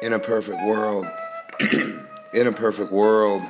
In a perfect world, in a perfect world,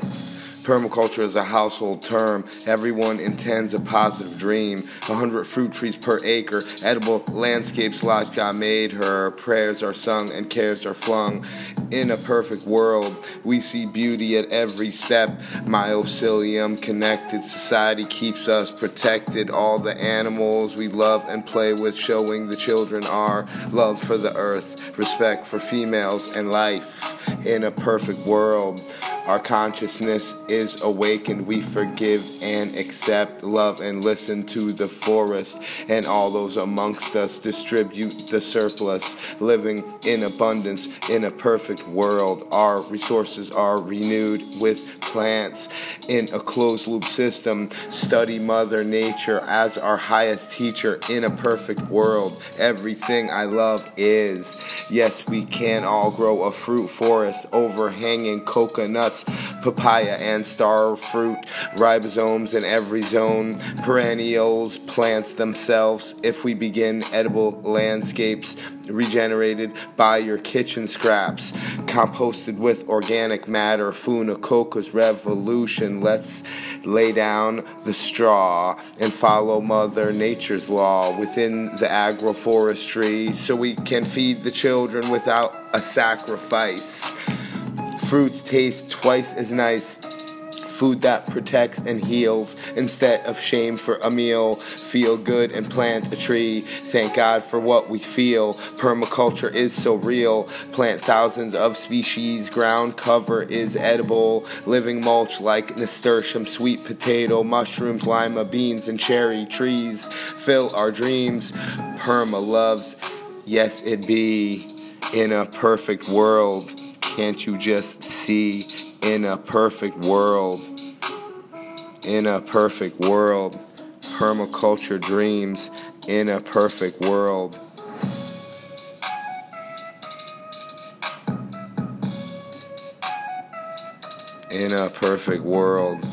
permaculture is a household term. Everyone intends a positive dream. A hundred fruit trees per acre, edible landscapes like God made her. Prayers are sung and cares are flung. In a perfect world, we see beauty at every step. Mycelium connected society keeps us protected. All the animals we love and play with, showing the children our love for the earth, respect for females and life. In a perfect world, our consciousness is awakened. We forgive and accept, love and listen to the forest, and all those amongst us distribute the surplus, living in abundance in a perfect world. Our resources are renewed with plants in a closed loop system. Study Mother Nature as our highest teacher in a perfect world. Everything I love is. Yes, we can all grow a fruit forest overhanging coconuts, papaya and star fruit, ribosomes in every zone, perennials, plants themselves. If we begin edible landscapes regenerated by your kitchen scraps, composted with organic matter, Fukuoka's revolution. Let's lay down the straw and follow Mother Nature's law within the agroforestry so we can feed the children without a sacrifice. Fruits taste twice as nice. Food that protects and heals instead of shame for a meal. Feel good and plant a tree. Thank God for what we feel. Permaculture is so real. Plant thousands of species. Ground cover is edible. Living mulch like nasturtium, sweet potato, mushrooms, lima beans, and cherry trees. Fill our dreams. Perma loves. Yes, it be in a perfect world. Can't you just see in a perfect world? In a perfect world. Permaculture dreams in a perfect world. In a perfect world.